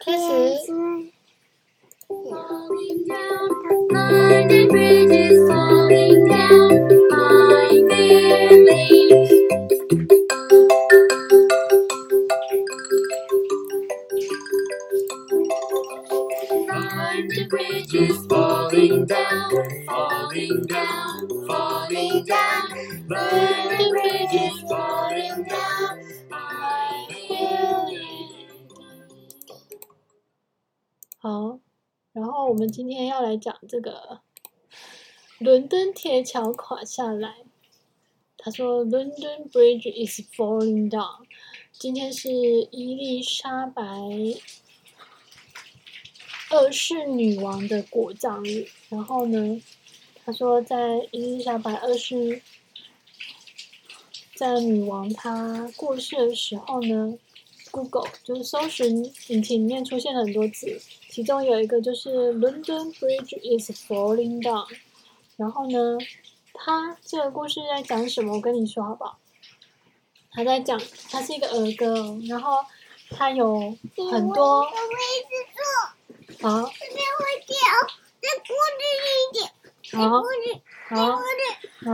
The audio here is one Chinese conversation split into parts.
kisses. Falling down, bridges falling down, is falling down, falling down, falling down. Falling 好，然后我们今天要来讲这个伦敦铁桥垮下来。他说：“London Bridge is falling down。”今天是伊丽莎白二世女王的国葬日。然后呢，他说在伊丽莎白二世在女王她过世的时候呢，Google 就是搜寻引擎里面出现了很多字。其中有一个就是 London Bridge is falling down，然后呢，它这个故事在讲什么？我跟你说好不好？他在讲，他是一个儿歌，然后他有很多。好。这边会掉，再过去一点。好。好。好。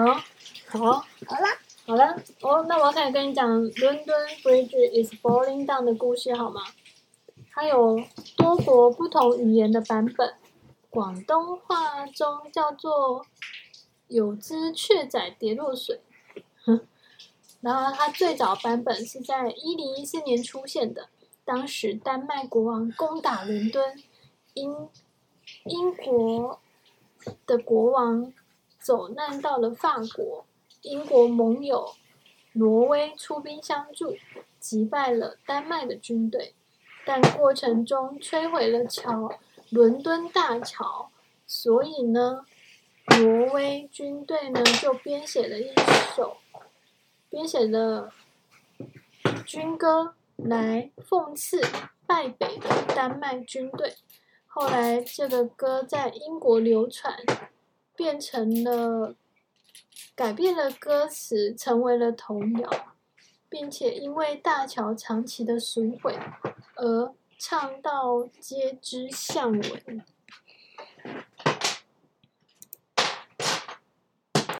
好。好了。好了。哦，那我要开始跟你讲 London Bridge is falling down 的故事，好吗？它有多国不同语言的版本，广东话中叫做“有只雀仔跌落水”，然后它最早版本是在一零一四年出现的。当时丹麦国王攻打伦敦，英英国的国王走难到了法国，英国盟友挪威出兵相助，击败了丹麦的军队。但过程中摧毁了桥，伦敦大桥，所以呢，挪威军队呢就编写了一首，编写了军歌来讽刺败北的丹麦军队。后来这个歌在英国流传，变成了，改变了歌词，成为了童谣。并且因为大桥长期的损毁，而唱到皆知巷闻。